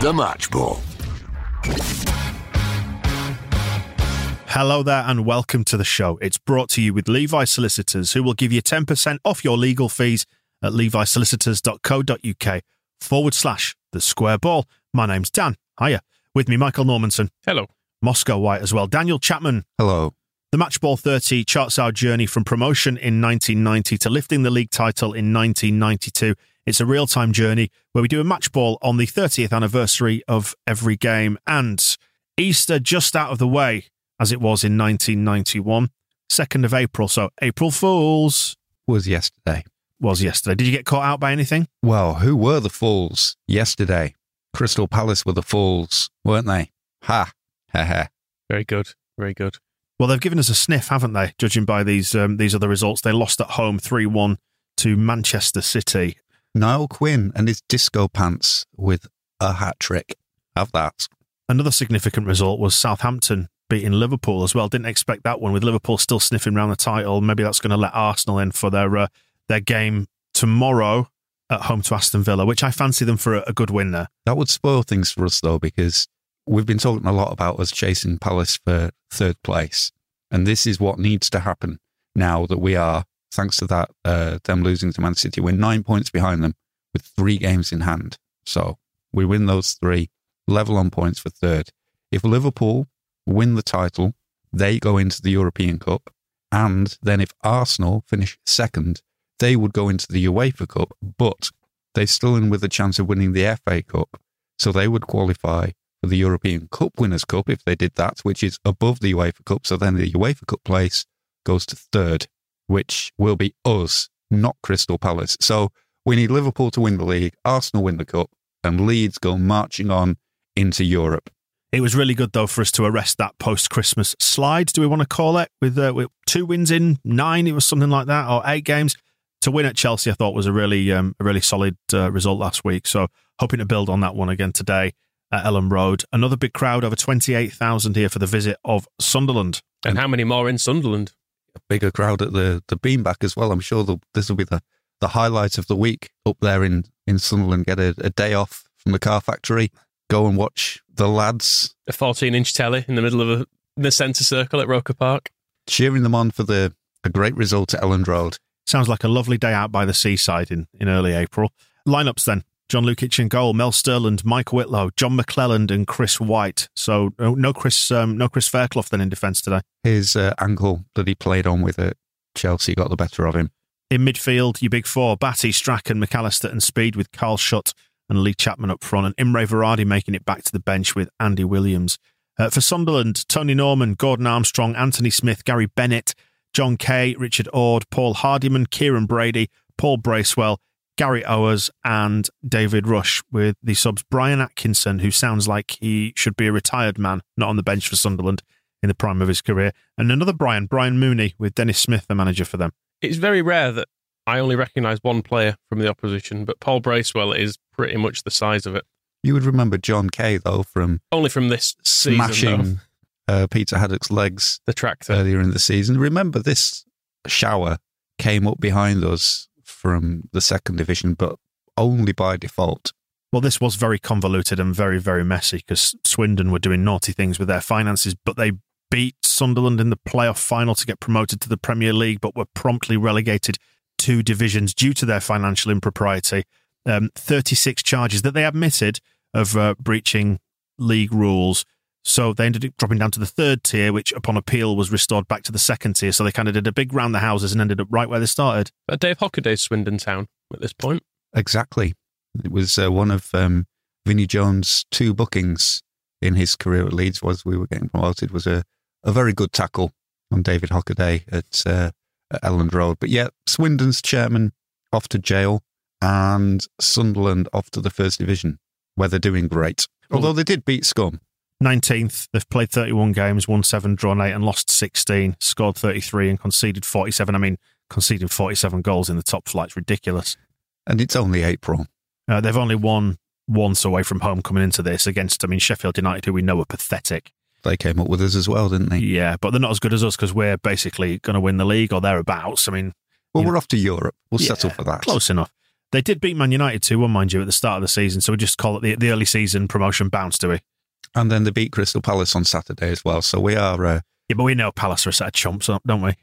The Match Ball. Hello there and welcome to the show. It's brought to you with Levi Solicitors, who will give you 10% off your legal fees at levisolicitors.co.uk forward slash the square ball. My name's Dan. Hiya. With me, Michael Normanson. Hello. Moscow White as well. Daniel Chapman. Hello. The Matchball 30 charts our journey from promotion in 1990 to lifting the league title in 1992. It's a real time journey where we do a match ball on the 30th anniversary of every game and Easter just out of the way as it was in 1991. 2nd of April. So April Fools Was yesterday. was yesterday. Did you get caught out by anything? Well, who were the fools yesterday? Crystal Palace were the fools, weren't they? Ha. Ha ha. Very good. Very good. Well, they've given us a sniff, haven't they? Judging by these um, these other results, they lost at home three one to Manchester City. Niall Quinn and his disco pants with a hat trick. Have that. Another significant result was Southampton beating Liverpool as well. Didn't expect that one with Liverpool still sniffing around the title. Maybe that's going to let Arsenal in for their uh, their game tomorrow at home to Aston Villa, which I fancy them for a, a good win there. That would spoil things for us, though, because we've been talking a lot about us chasing Palace for third place. And this is what needs to happen now that we are, thanks to that, uh, them losing to Man City, we're nine points behind them with three games in hand. So we win those three, level on points for third. If Liverpool win the title, they go into the European Cup. And then if Arsenal finish second, they would go into the UEFA Cup, but they're still in with a chance of winning the FA Cup. So they would qualify the European Cup Winners' Cup if they did that, which is above the UEFA Cup. So then the UEFA Cup place goes to third, which will be us, not Crystal Palace. So we need Liverpool to win the league, Arsenal win the cup, and Leeds go marching on into Europe. It was really good though for us to arrest that post Christmas slide. Do we want to call it with, uh, with two wins in nine? It was something like that, or eight games to win at Chelsea. I thought was a really um, a really solid uh, result last week. So hoping to build on that one again today at Elland Road. Another big crowd, over twenty eight thousand here for the visit of Sunderland. And how many more in Sunderland? A bigger crowd at the, the Beamback as well. I'm sure the, this will be the, the highlight of the week up there in, in Sunderland. Get a, a day off from the car factory, go and watch the lads A 14 inch telly in the middle of a, in the centre circle at Roker Park. cheering them on for the a great result at Elland Road. Sounds like a lovely day out by the seaside in, in early April. Lineups then. John Lukic in goal, Mel Sterland, Mike Whitlow, John McClelland, and Chris White. So no, no Chris, um, no Chris Fairclough then in defence today. His uh, ankle that he played on with at Chelsea got the better of him. In midfield, your big four, Batty, Strachan, McAllister, and Speed with Carl Shutt and Lee Chapman up front, and Imre Varadi making it back to the bench with Andy Williams. Uh, for Sunderland, Tony Norman, Gordon Armstrong, Anthony Smith, Gary Bennett, John Kay, Richard Ord, Paul Hardyman, Kieron Brady, Paul Bracewell, Gary Owers, and David Rush, with the subs Brian Atkinson, who sounds like he should be a retired man, not on the bench for Sunderland in the prime of his career, and another Brian, Brian Mooney, with Denis Smith, the manager for them. It's very rare that I only recognise one player from the opposition, but Paul Bracewell is pretty much the size of it. You would remember John Kay though from Only from this season, smashing uh, Peter Haddock's legs the tractor. earlier in the season. Remember this shower came up behind us from the second division, but only by default. Well, this was very convoluted and very, very messy because Swindon were doing naughty things with their finances, but they beat Sunderland in the playoff final to get promoted to the Premier League, but were promptly relegated two divisions due to their financial impropriety. Um, 36 charges that they admitted of uh, breaching league rules. So they ended up dropping down to the third tier, which upon appeal was restored back to the second tier. So they kind of did a big round the houses and ended up right where they started. Uh, Dave Hockaday's Swindon Town at this point. Exactly. It was uh, one of um, Vinnie Jones' two bookings in his career at Leeds was we were getting promoted was a, a very good tackle on David Hockaday at, uh, at Elland Road. But yeah, Swindon's chairman off to jail and Sunderland off to the first division where they're doing great. Although they did beat Scum. 19th, they've played 31 games, won 7, drawn 8, and lost 16, scored 33 and conceded 47. I mean, conceding 47 goals in the top flight's ridiculous. And it's only April. Uh, they've only won once away from home coming into this against, I mean, Sheffield United, who we know are pathetic. They came up with us as well, didn't they? Yeah, but they're not as good as us because we're basically going to win the league or thereabouts. I mean, Well, we're know, off to Europe. We'll yeah, settle for that. Close enough. They did beat Man United 2 1, mind you, at the start of the season. So we just call it the, the early season promotion bounce, do we? And then they beat Crystal Palace on Saturday as well. So we are, uh, Yeah, but we know Palace are a set of chumps, don't we?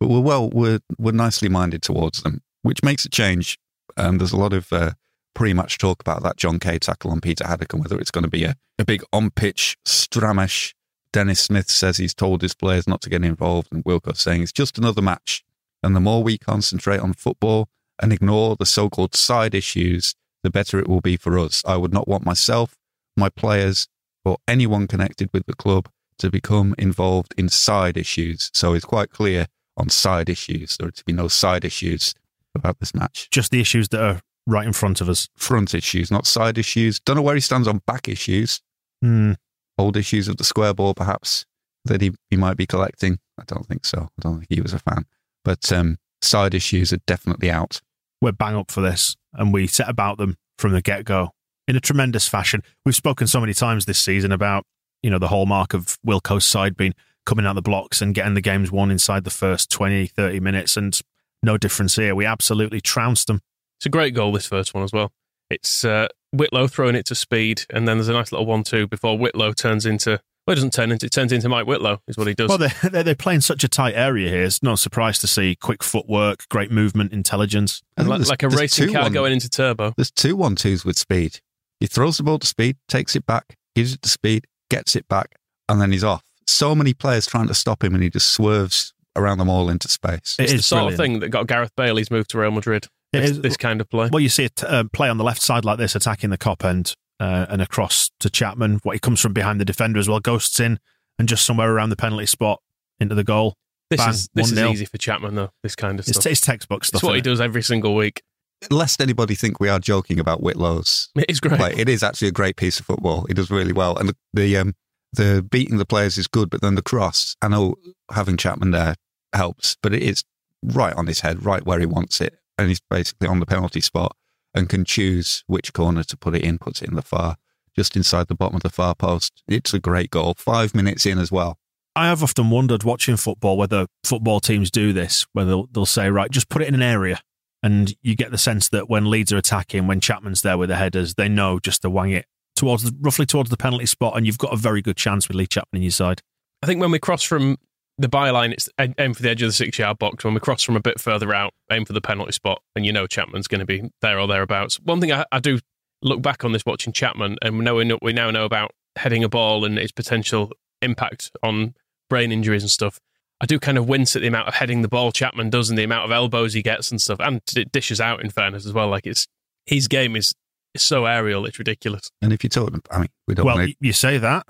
but we're well, we're we're nicely minded towards them, which makes a change. Um, there's a lot of uh, pre-match talk about that John Kay tackle on Peter Haddock and whether it's going to be a, a big on-pitch stramish. Denis Smith says he's told his players not to get involved, and Wilko's saying it's just another match. And the more we concentrate on football and ignore the so-called side issues, the better it will be for us. I would not want myself, my players, or anyone connected with the club to become involved in side issues. So it's quite clear on side issues. There are to be no side issues about this match. Just the issues that are right in front of us. Front issues, not side issues. Don't know where he stands on back issues. Hmm. Old issues of the square ball, perhaps, that he, he might be collecting. I don't think so. I don't think he was a fan. But um, side issues are definitely out. we're bang up for this and we set about them from the get go in a tremendous fashion. We've spoken so many times this season about, you know, the hallmark of Wilko's side being coming out the blocks and getting the games won inside the first 20, 30 minutes. And no difference here. We absolutely trounced them. It's a great goal, this first one as well. It's uh, Whitlow throwing it to speed, and then there's a nice little one-two before Whitlow turns into. Well, it doesn't turn into. It turns into Mike Whitlow, is what he does. Well, they're, they're, they're playing such a tight area here. It's no surprise to see quick footwork, great movement, intelligence. I think like, like a racing car one- going into turbo. There's two one twos with speed. He throws the ball to speed, takes it back, gives it to speed, gets it back, and then he's off. So many players trying to stop him, and he just swerves around them all into space. It It's the is sort brilliant. of thing that got Gareth Bale's move to Real Madrid. It This, is- this kind of play. Well, you see it uh, play on the left side like this, attacking the Kop end uh, and across to Chapman. What he comes from behind the defender as well, ghosts in and just somewhere around the penalty spot into the goal. This Bang, is this is 1-0. easy for Chapman though. This kind of It's, stuff. it's textbook stuff. It's what he it? does every single week. Lest anybody think we are joking about Whitlow's It is great. play, it is actually a great piece of football. He does really well, and the, the um the beating the players is good, but then the cross. I know having Chapman there helps, but it is right on his head, right where he wants it, and he's basically on the penalty spot and can choose which corner to put it in. Puts it in the far, just inside the bottom of the far post. It's a great goal. Five minutes in as well. I have often wondered watching football whether football teams do this, whether they'll, they'll say, right, just put it in an area. And you get the sense that when Leeds are attacking, when Chapman's there with the headers, they know just to wang it towards roughly towards the penalty spot, and you've got a very good chance with Lee Chapman in your side. I think when we cross from the byline, it's aim for the edge of the six-yard box. When we cross from a bit further out, aim for the penalty spot, and you know Chapman's going to be there or thereabouts. One thing I, I do look back on this watching Chapman, and we know we, know we now know about heading a ball and its potential impact on brain injuries and stuff. I do kind of wince at the amount of heading the ball Chapman does and the amount of elbows he gets and stuff, and it dishes out. In fairness, as well, like it's his game is, is so aerial, it's ridiculous. And if you talk, I mean, we don't Well, want y- you say that.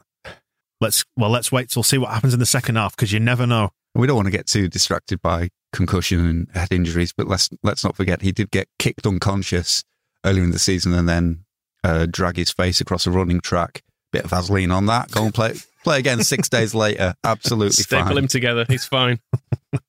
Let's well, let's wait till see what happens in the second half because you never know. we don't want to get too distracted by concussion and head injuries, but let's let's not forget he did get kicked unconscious earlier in the season and then uh, drag his face across a running track. Bit of Vaseline on that. Go and play play again six days later. Absolutely Staple fine. him together, he's fine.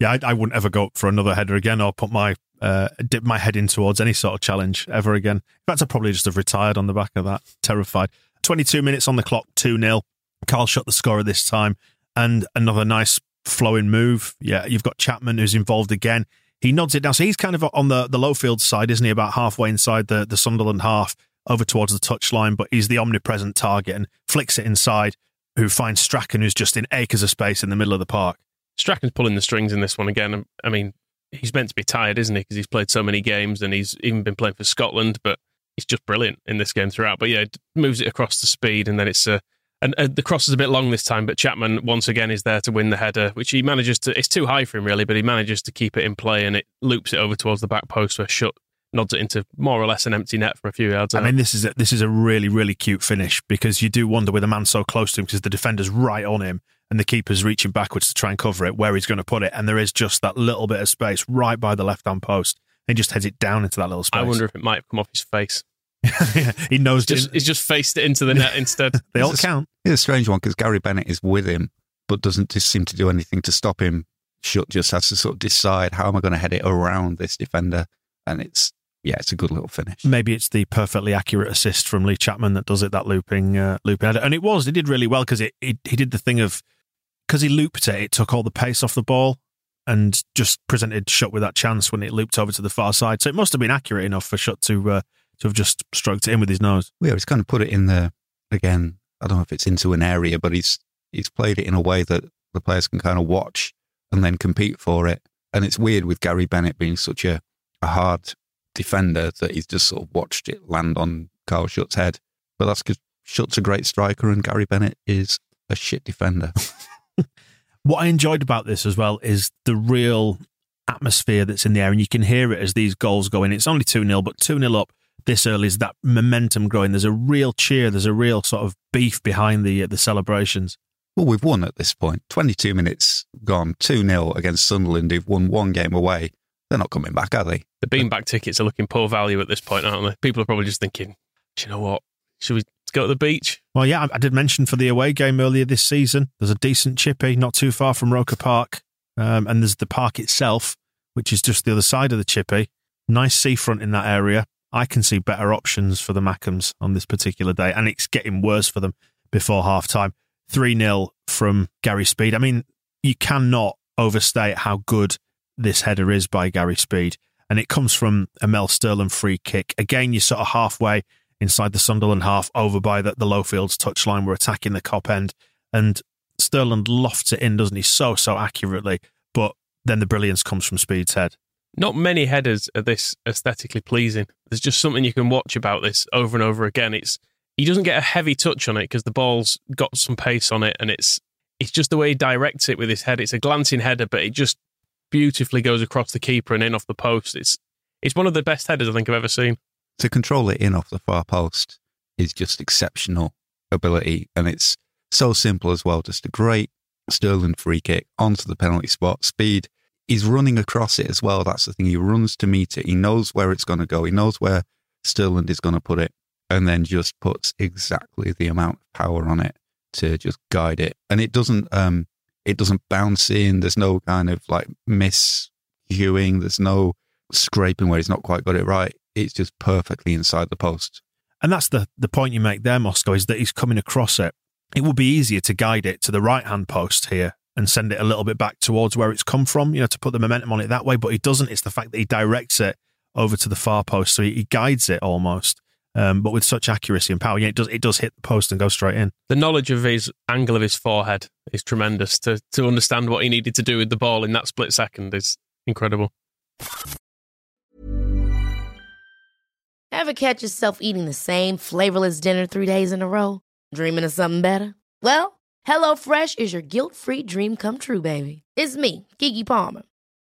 Yeah, I, I wouldn't ever go up for another header again or put my uh, dip my head in towards any sort of challenge ever again. In fact, I'd probably just have retired on the back of that. Terrified. 22 minutes on the clock, 2 0. Carl Shutt the scorer this time, and another nice flowing move. Yeah, you've got Chapman who's involved again. he nods it down. So he's kind of on the, the Lowfields side, isn't he? About halfway inside the, the Sunderland half over towards the touchline, but he's the omnipresent target and flicks it inside, who finds Strachan, who's just in acres of space in the middle of the park. Strachan's pulling the strings in this one again. I mean, he's meant to be tired, isn't he? Because he's played so many games and he's even been playing for Scotland, but he's just brilliant in this game throughout. But yeah, moves it across the speed, and then it's a. Uh, and uh, the cross is a bit long this time, but Chapman once again is there to win the header, which he manages to. It's too high for him really, but he manages to keep it in play, and it loops it over towards the back post where Shutt nods it into more or less an empty net from a few yards. I out. mean, this is a, this is a really really cute finish because you do wonder with a man so close to him because the defender's right on him and the keeper's reaching backwards to try and cover it where he's going to put it, and there is just that little bit of space right by the left hand post. And he just heads it down into that little space. I wonder if it might have come off his face. he knows just, he's just faced it into the net instead. they all It's a- count. It's a strange one because Gary Bennett is with him, but doesn't just seem to do anything to stop him. Shutt just has to sort of decide how am I going to head it around this defender, and it's yeah, it's a good little finish. Maybe it's the perfectly accurate assist from Lee Chapman that does it. That looping, uh, looping and it was. He did really well because it, it he did the thing of because he looped it. It took all the pace off the ball and just presented Shutt with that chance when it looped over to the far side. So it must have been accurate enough for Shutt to uh, to have just stroked it in with his nose. Yeah, he's kind of put it in there again. I don't know if it's into an area, but he's he's played it in a way that the players can kind of watch and then compete for it. And it's weird with Gary Bennett being such a, a hard defender that he's just sort of watched it land on Carl Shutt's head. But that's because Shutt's a great striker and Gary Bennett is a shit defender. What I enjoyed about this as well is the real atmosphere that's in the air, and you can hear it as these goals go in. It's only 2 0, but 2 0 up this early is that momentum growing. There's a real cheer, there's a real sort of beef behind the, uh, the celebrations. Well, we've won at this point. 22 minutes gone, 2 0 against Sunderland, who've won one game away. They're not coming back, are they? The beamback tickets are looking poor value at this point, aren't they? People are probably just thinking, do you know what? Should we go to the beach? Well, yeah, I- I did mention for the away game earlier this season, there's a decent chippy not too far from Roker Park. Um, and there's the park itself, which is just the other side of the chippy. Nice seafront in that area. I can see better options for the Mackems on this particular day, and it's getting worse for them before half time. 3 0 from Gary Speed. I mean, you cannot overstate how good this header is by Gary Speed. And it comes from a Mel Sterland free kick. Again, you're sort of halfway inside the Sunderland half over by the, the Lowfields touchline. We're attacking the Kop end. And Sterland lofts it in, doesn't he? So, so accurately. But then the brilliance comes from Speed's head. Not many headers are this aesthetically pleasing. There's just something you can watch about this over and over again. It's he doesn't get a heavy touch on it because the ball's got some pace on it, and it's it's just the way he directs it with his head. It's a glancing header, but it just beautifully goes across the keeper and in off the post. It's it's one of the best headers I think I've ever seen. To control it in off the far post is just exceptional ability. And it's so simple as well. Just a great Sterland free kick onto the penalty spot. Speed. He's running across it as well. That's the thing. He runs to meet it. He knows where it's going to go. He knows where Sterland is going to put it and then just puts exactly the amount of power on it to just guide it. And it doesn't, um, it doesn't bounce in. There's no kind of like miscuing. There's no scraping where he's not quite got it right. It's just perfectly inside the post. And that's the, the point you make there, Moscow, is that he's coming across it. It would be easier to guide it to the right hand post here and send it a little bit back towards where it's come from, you know, to put the momentum on it that way. But he doesn't. It's the fact that he directs it over to the far post. So he, he guides it almost, um, but with such accuracy and power. Yeah, it does, it does hit the post and go straight in. The knowledge of his angle of his forehead is tremendous. To to understand what he needed to do with the ball in that split second is incredible. Ever catch yourself eating the same flavorless dinner three days in a row? Dreaming of something better? Well, HelloFresh is your guilt free dream come true, baby. It's me, Keke Palmer.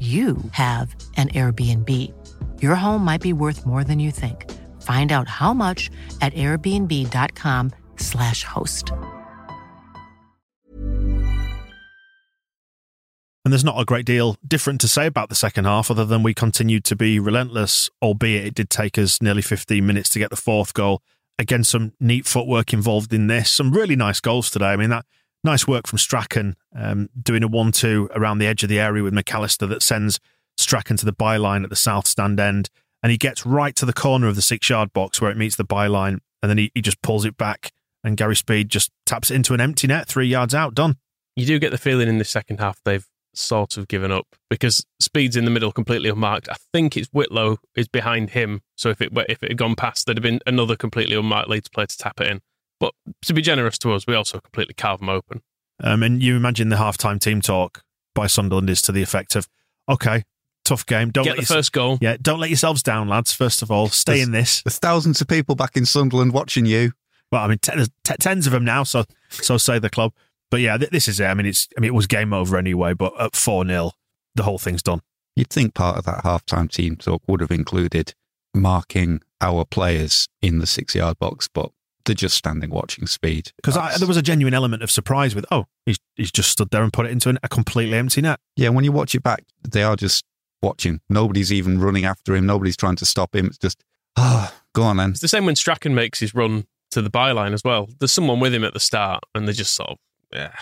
you have an Airbnb. Your home might be worth more than you think. Find out how much at airbnb.com/slash host. And there's not a great deal different to say about the second half, other than we continued to be relentless, albeit it did take us nearly 15 minutes to get the fourth goal. Again, some neat footwork involved in this. Some really nice goals today. I mean, that nice work from Strachan, um, doing a 1 2 around the edge of the area with McAllister that sends Strachan to the byline at the south stand end. And he gets right to the corner of the six yard box where it meets the byline. And then he, he just pulls it back. And Gary Speed just taps it into an empty net, three yards out, done. You do get the feeling in the second half they've sort of given up because Speed's in the middle completely unmarked. I think it's Whitlow is behind him. So if it if it had gone past, there'd have been another completely unmarked Leeds player to tap it in. But to be generous to us, we also completely carve them open. Um, and you imagine the halftime team talk by Sunderland is to the effect of, "Okay, tough game. Don't Get let the yourse- first goal. Yeah, don't let yourselves down, lads. First of all, stay There's- in this. There's thousands of people back in Sunderland watching you. Well, I mean, t- t- tens of them now, so so say the club. But yeah, th- this is it. I mean, it's I mean, it was game over anyway. But at four 0 the whole thing's done. You'd think part of that halftime team talk would have included marking our players in the six yard box, but they're just standing watching speed. Because there was a genuine element of surprise with, oh, he's he's just stood there and put it into an, a completely empty net. Yeah, when you watch it back, they are just watching. Nobody's even running after him. Nobody's trying to stop him. It's just, ah, go on then. It's the same when Strachan makes his run to the byline as well. There's someone with him at the start, and they just sort of, yeah,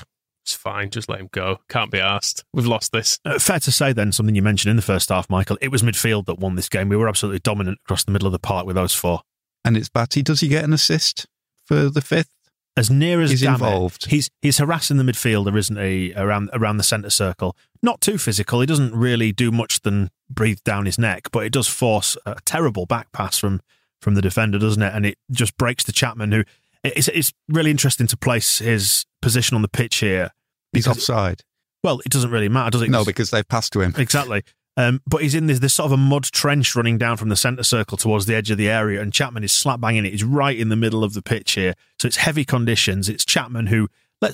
it's fine. Just let him go. Can't be asked. We've lost this. Uh, fair to say, then, something you mentioned in the first half, Michael. It was midfield that won this game. We were absolutely dominant across the middle of the park with those four. And it's Batty. Does he get an assist for the fifth? as near as He's damn it, involved. He's he's harassing the midfielder, isn't he? Around around the centre circle. Not too physical. He doesn't really do much than breathe down his neck, but it does force a terrible back pass from from the defender, doesn't it? And it just breaks the Chapman, who it's it's really interesting to place his position on the pitch here. He's offside. Well, it doesn't really matter, does it? No, because they've passed to him. Exactly. Um, but he's in this, this sort of a mud trench running down from the centre circle towards the edge of the area, and Chapman is slap banging it. He's right in the middle of the pitch here. So it's heavy conditions. It's Chapman who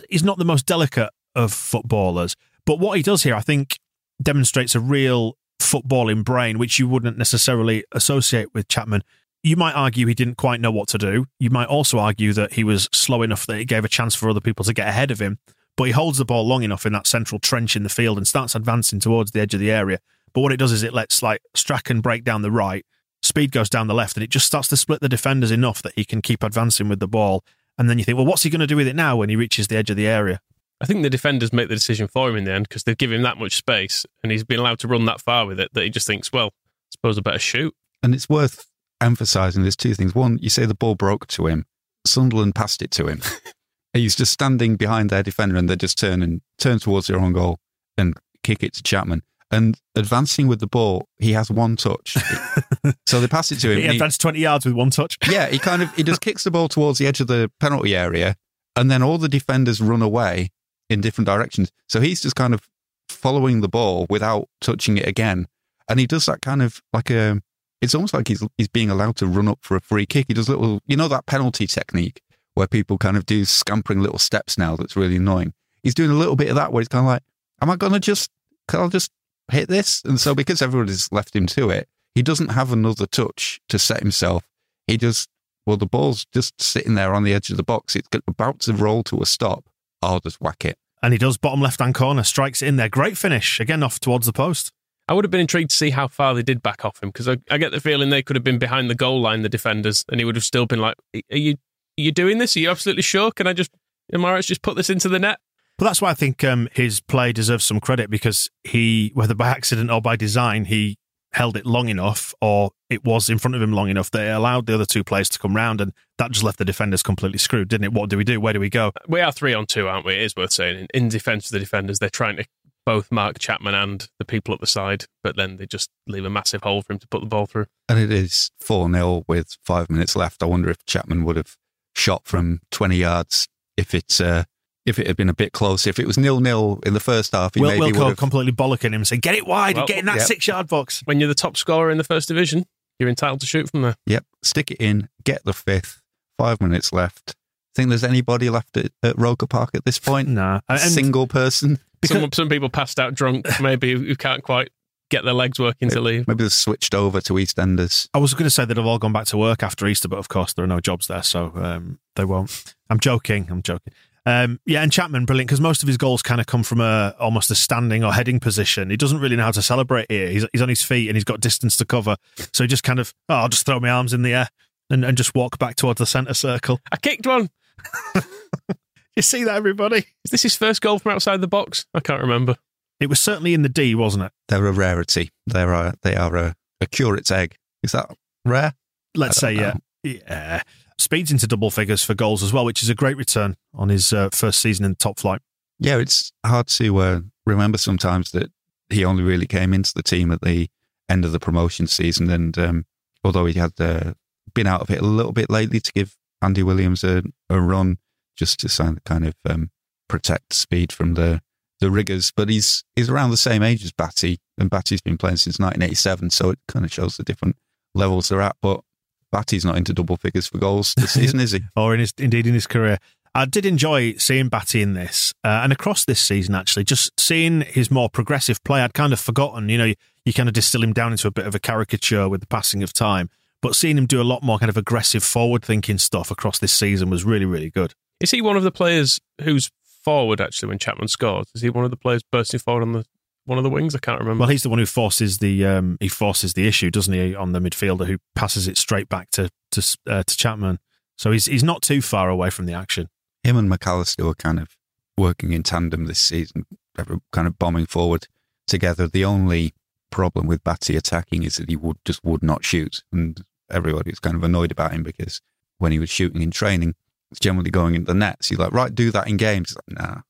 is not the most delicate of footballers, but what he does here, I think, demonstrates a real footballing brain, which you wouldn't necessarily associate with Chapman. You might argue he didn't quite know what to do. You might also argue that he was slow enough that it gave a chance for other people to get ahead of him. But he holds the ball long enough in that central trench in the field and starts advancing towards the edge of the area. But what it does is it lets like Strachan break down the right, speed goes down the left, and it just starts to split the defenders enough that he can keep advancing with the ball. And then you think, well, what's he going to do with it now when he reaches the edge of the area? I think the defenders make the decision for him in the end because they've given him that much space and he's been allowed to run that far with it that he just thinks, well, I suppose I better shoot. And it's worth emphasising there's two things. One, you say the ball broke to him. Sunderland passed it to him. He's just standing behind their defender and they just turn and turn towards their own goal and kick it to Chapman. And advancing with the ball, he has one touch. so they pass it to him. He and he- advanced 20 yards with one touch. yeah, he kind of he just kicks the ball towards the edge of the penalty area, and then all the defenders run away in different directions. So he's just kind of following the ball without touching it again, and he does that kind of like a. It's almost like he's he's being allowed to run up for a free kick. He does little, you know, that penalty technique where people kind of do scampering little steps now. That's really annoying. He's doing a little bit of that where he's kind of like, "Am I going to just? Can I just hit this?" And so because everybody's left him to it, he doesn't have another touch to set himself. He just well, the ball's just sitting there on the edge of the box. It's about to roll to a stop. I'll just whack it. And he does bottom left hand corner, strikes it in there. Great finish. Again, off towards the post. I would have been intrigued to see how far they did back off him because I, I get the feeling they could have been behind the goal line, the defenders, and he would have still been like, "Are you, are you doing this? Are you absolutely sure? Can I just Moritz just put this into the net. But that's why I think um, his play deserves some credit because he, whether by accident or by design, he held it long enough or it was in front of him long enough that it allowed the other two players to come round and that just left the defenders completely screwed, didn't it? What do we do? Where do we go? We are three on two, aren't we? It is worth saying. In, in defence of the defenders, they're trying to both mark Chapman and the people at the side, but then they just leave a massive hole for him to put the ball through. And it is 4 0 with five minutes left. I wonder if Chapman would have shot from 20 yards if it's. Uh, if it had been a bit closer, if it was nil nil in the first half, he Will maybe Wilko would have. completely bollocking him and saying, "Get it wide, Well, get in that yeah. six yard box." When you're the top scorer in the first division, you're entitled to shoot from there. Yep, stick it in, get the fifth. Five minutes left. Think there's anybody left at, at Roker Park at this point? Nah, and, and Single person. Because- some, some people passed out drunk, maybe who can't quite get their legs working to leave. Maybe they've switched over to EastEnders. I was going to say they'd have all gone back to work after Easter, but of course there are no jobs there, so um, they won't. I'm joking. I'm joking. Um, yeah, and Chapman, brilliant because most of his goals kind of come from a almost a standing or heading position. He doesn't really know how to celebrate here. He's, he's on his feet and he's got distance to cover, so he just kind of, oh, I'll just throw my arms in the air and, and just walk back towards the centre circle. I kicked one. You see that, everybody? Is this his first goal from outside the box? I can't remember. It was certainly in the D, wasn't it? They're a rarity. They're a, they are a, a curate's egg. Is that rare? Let's say, don't yeah. Yeah. Speeds into double figures for goals as well, which is a great return on his uh, first season in top flight. Yeah, it's hard to uh, remember sometimes that he only really came into the team at the end of the promotion season. And um, although he had uh, been out of it a little bit lately to give Andy Williams a, a run, just to kind of um, protect speed from the, the rigours. But he's he's around the same age as Batty, and Batty's been playing since 1987, so it kind of shows the different levels they're at. But Batty's not into double figures for goals this season, is he? or in his indeed in his career. I did enjoy seeing Batty in this uh, and across this season. Actually, just seeing his more progressive play, I'd kind of forgotten. You know, you, you kind of distill him down into a bit of a caricature with the passing of time, but seeing him do a lot more kind of aggressive, forward-thinking stuff across this season was really, really good. Is he one of the players who's forward actually when Chapman scores? Is he one of the players bursting forward on the one of the wings? I can't remember. Well, he's the one who forces the um, he forces the issue, doesn't he, on the midfielder who passes it straight back to to uh, to Chapman. So he's he's not too far away from the action. him and McAllister were kind of working in tandem this season, kind of bombing forward together. The only problem with Batty attacking is that he would just would not shoot, and everybody was kind of annoyed about him because when he was shooting in training, it's generally going into the nets. you're like, right, do that in games. He's like, nah,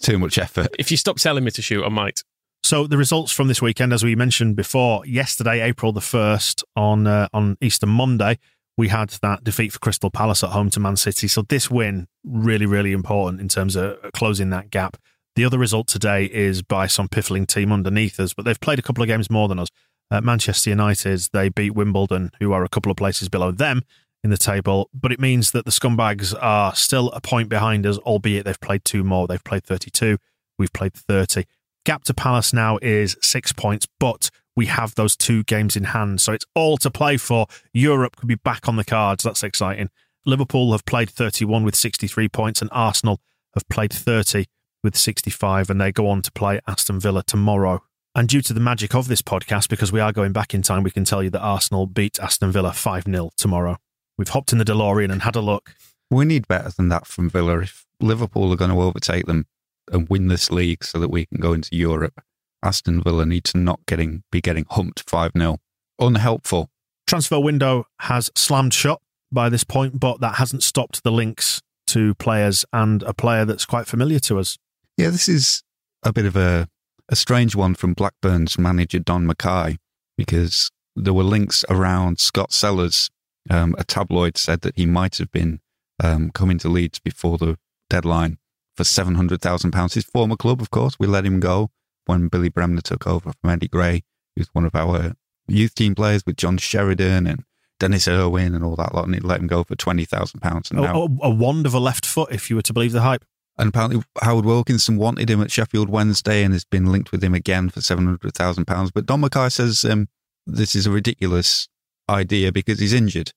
too much effort. if you stop telling me to shoot, I might. So the results from this weekend, as we mentioned before, yesterday, April the first, on uh, on Easter Monday, we had that defeat for Crystal Palace at home to Man City. So this win really, really important in terms of closing that gap. The other result today is by some piffling team underneath us, but they've played a couple of games more than us. Uh, Manchester United, they beat Wimbledon, who are a couple of places below them in the table, but it means that the scumbags are still a point behind us, albeit they've played two more. They've played 32, we've played 30. Gap to Palace now is six points, but we have those two games in hand. So it's all to play for. Europe could be back on the cards. That's exciting. Liverpool have played 31 with 63 points, and Arsenal have played 30 with 65, and they go on to play Aston Villa tomorrow. And due to the magic of this podcast, because we are going back in time, we can tell you that Arsenal beat Aston Villa 5 0 tomorrow. We've hopped in the DeLorean and had a look. We need better than that from Villa. If Liverpool are going to overtake them and win this league so that we can go into Europe, Aston Villa need to not getting be getting humped 5 0. Unhelpful. transfer window has slammed shut by this point, but that hasn't stopped the links to players and a player that's quite familiar to us. Yeah, this is a bit of a, a strange one from Blackburn's manager, Don Mackay, because there were links around Scott Sellars. Um, a tabloid said that he might have been um, coming to Leeds before the deadline for £700,000. His former club, of course, we let him go when Billy Bremner took over from Eddie Gray, who's one of our youth team players with John Sheridan and Denis Irwin and all that lot, and he let him go for £20,000. And A, now, a, a wand of a left foot, if you were to believe the hype. and apparently Howard Wilkinson wanted him at Sheffield Wednesday and has been linked with him again for £700,000. But Don Mackay says um, this is a ridiculous idea because he's injured.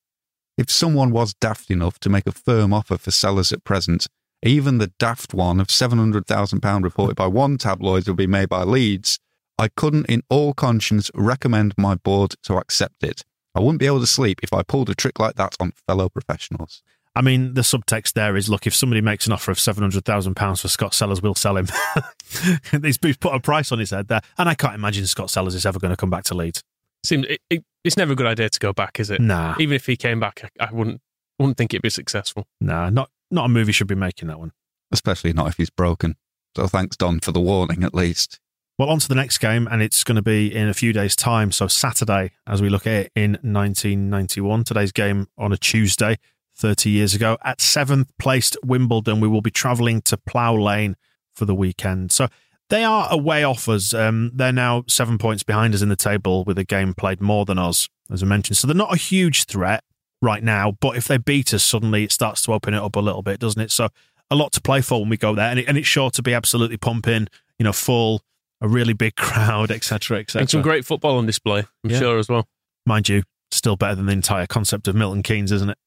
If someone was daft enough to make a firm offer for Sellars at present, even the daft one of £700,000 reported by one tabloid would be made by Leeds, I couldn't in all conscience recommend my board to accept it. I wouldn't be able to sleep if I pulled a trick like that on fellow professionals. I mean, the subtext there is look, if somebody makes an offer of £700,000 for Scott Sellars, we'll sell him. he's put a price on his head there. And I can't imagine Scott Sellars is ever going to come back to Leeds. Seems it, it, it's never a good idea to go back, is it? Nah. Even if he came back, I, I wouldn't wouldn't think it'd be successful. Nah, not, not a movie should be making that one. Especially not if he's broken. So thanks, Don, for the warning at least. Well, on to the next game, and it's going to be in a few days' time. So, Saturday, as we look at it in 1991, today's game on a Tuesday, 30 years ago, at seventh placed Wimbledon, we will be travelling to Plough Lane for the weekend. So, they are a way off us. Um, they're now seven points behind us in the table with a game played more than us, as I mentioned. So, they're not a huge threat right now, but if they beat us, suddenly it starts to open it up a little bit, doesn't it? So, a lot to play for when we go there, and, it, and it's sure to be absolutely pumping, you know, full a really big crowd, etc., etc. And some great football on display, I'm Yeah. sure as well. Mind you, still better than the entire concept of Milton Keynes, isn't it?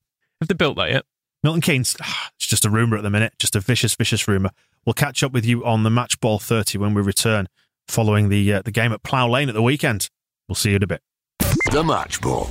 Have they built that yet? Milton Keynes, it's just a rumour at the minute, just a vicious, vicious rumour. We'll catch up with you on the Match Ball 30 when we return following the uh, the game at Plough Lane at the weekend. We'll see you in a bit. The Match Ball.